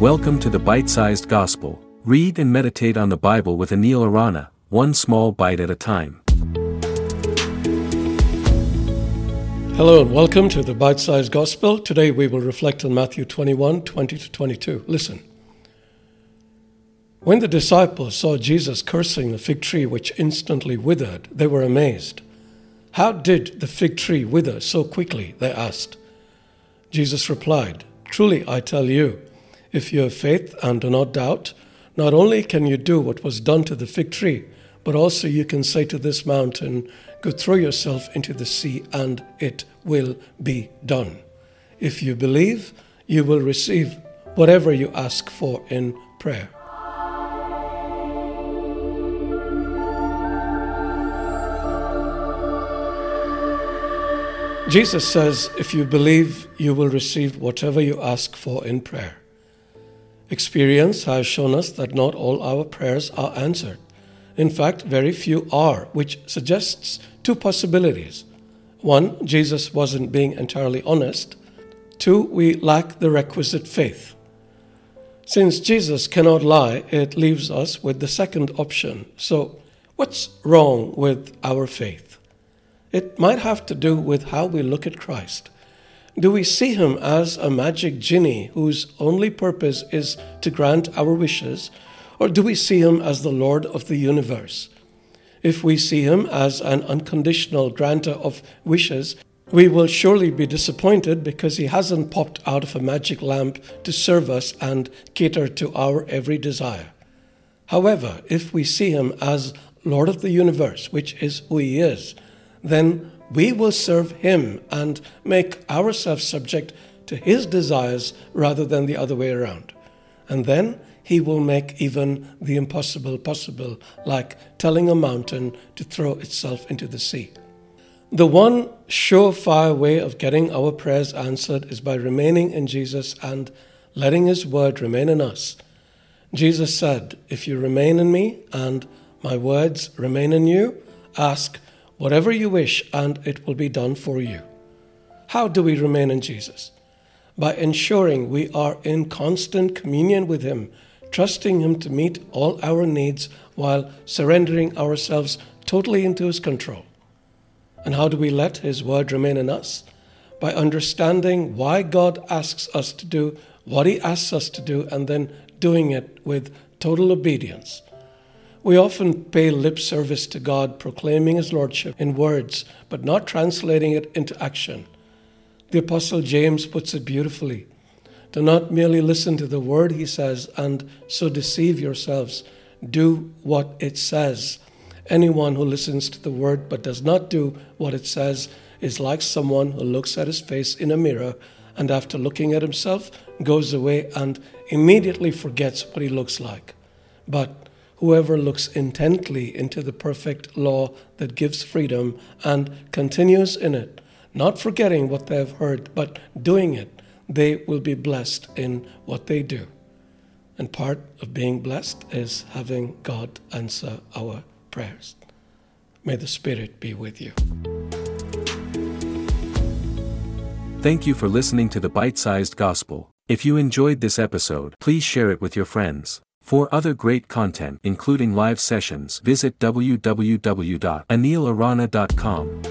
Welcome to the Bite Sized Gospel. Read and meditate on the Bible with Anil Arana, one small bite at a time. Hello and welcome to the Bite Sized Gospel. Today we will reflect on Matthew 21 20 to 22. Listen. When the disciples saw Jesus cursing the fig tree which instantly withered, they were amazed. How did the fig tree wither so quickly? They asked. Jesus replied, Truly I tell you, if you have faith and do not doubt, not only can you do what was done to the fig tree, but also you can say to this mountain, Go throw yourself into the sea, and it will be done. If you believe, you will receive whatever you ask for in prayer. Jesus says, If you believe, you will receive whatever you ask for in prayer. Experience has shown us that not all our prayers are answered. In fact, very few are, which suggests two possibilities. One, Jesus wasn't being entirely honest. Two, we lack the requisite faith. Since Jesus cannot lie, it leaves us with the second option. So, what's wrong with our faith? It might have to do with how we look at Christ. Do we see him as a magic genie whose only purpose is to grant our wishes, or do we see him as the Lord of the universe? If we see him as an unconditional granter of wishes, we will surely be disappointed because he hasn't popped out of a magic lamp to serve us and cater to our every desire. However, if we see him as Lord of the universe, which is who he is, then we will serve Him and make ourselves subject to His desires rather than the other way around. And then He will make even the impossible possible, like telling a mountain to throw itself into the sea. The one surefire way of getting our prayers answered is by remaining in Jesus and letting His word remain in us. Jesus said, If you remain in me and my words remain in you, ask whatever you wish, and it will be done for you. How do we remain in Jesus? By ensuring we are in constant communion with Him, trusting Him to meet all our needs while surrendering ourselves totally into His control. And how do we let His word remain in us? By understanding why God asks us to do what He asks us to do and then doing it with total obedience. We often pay lip service to God, proclaiming His Lordship in words, but not translating it into action. The Apostle James puts it beautifully. Do not merely listen to the word, he says, and so deceive yourselves. Do what it says. Anyone who listens to the word but does not do what it says is like someone who looks at his face in a mirror and after looking at himself goes away and immediately forgets what he looks like. But whoever looks intently into the perfect law that gives freedom and continues in it, not forgetting what they have heard, but doing it, they will be blessed in what they do. And part of being blessed is having God answer our prayers. May the Spirit be with you. Thank you for listening to the Bite Sized Gospel. If you enjoyed this episode, please share it with your friends. For other great content including live sessions visit www.anilarana.com.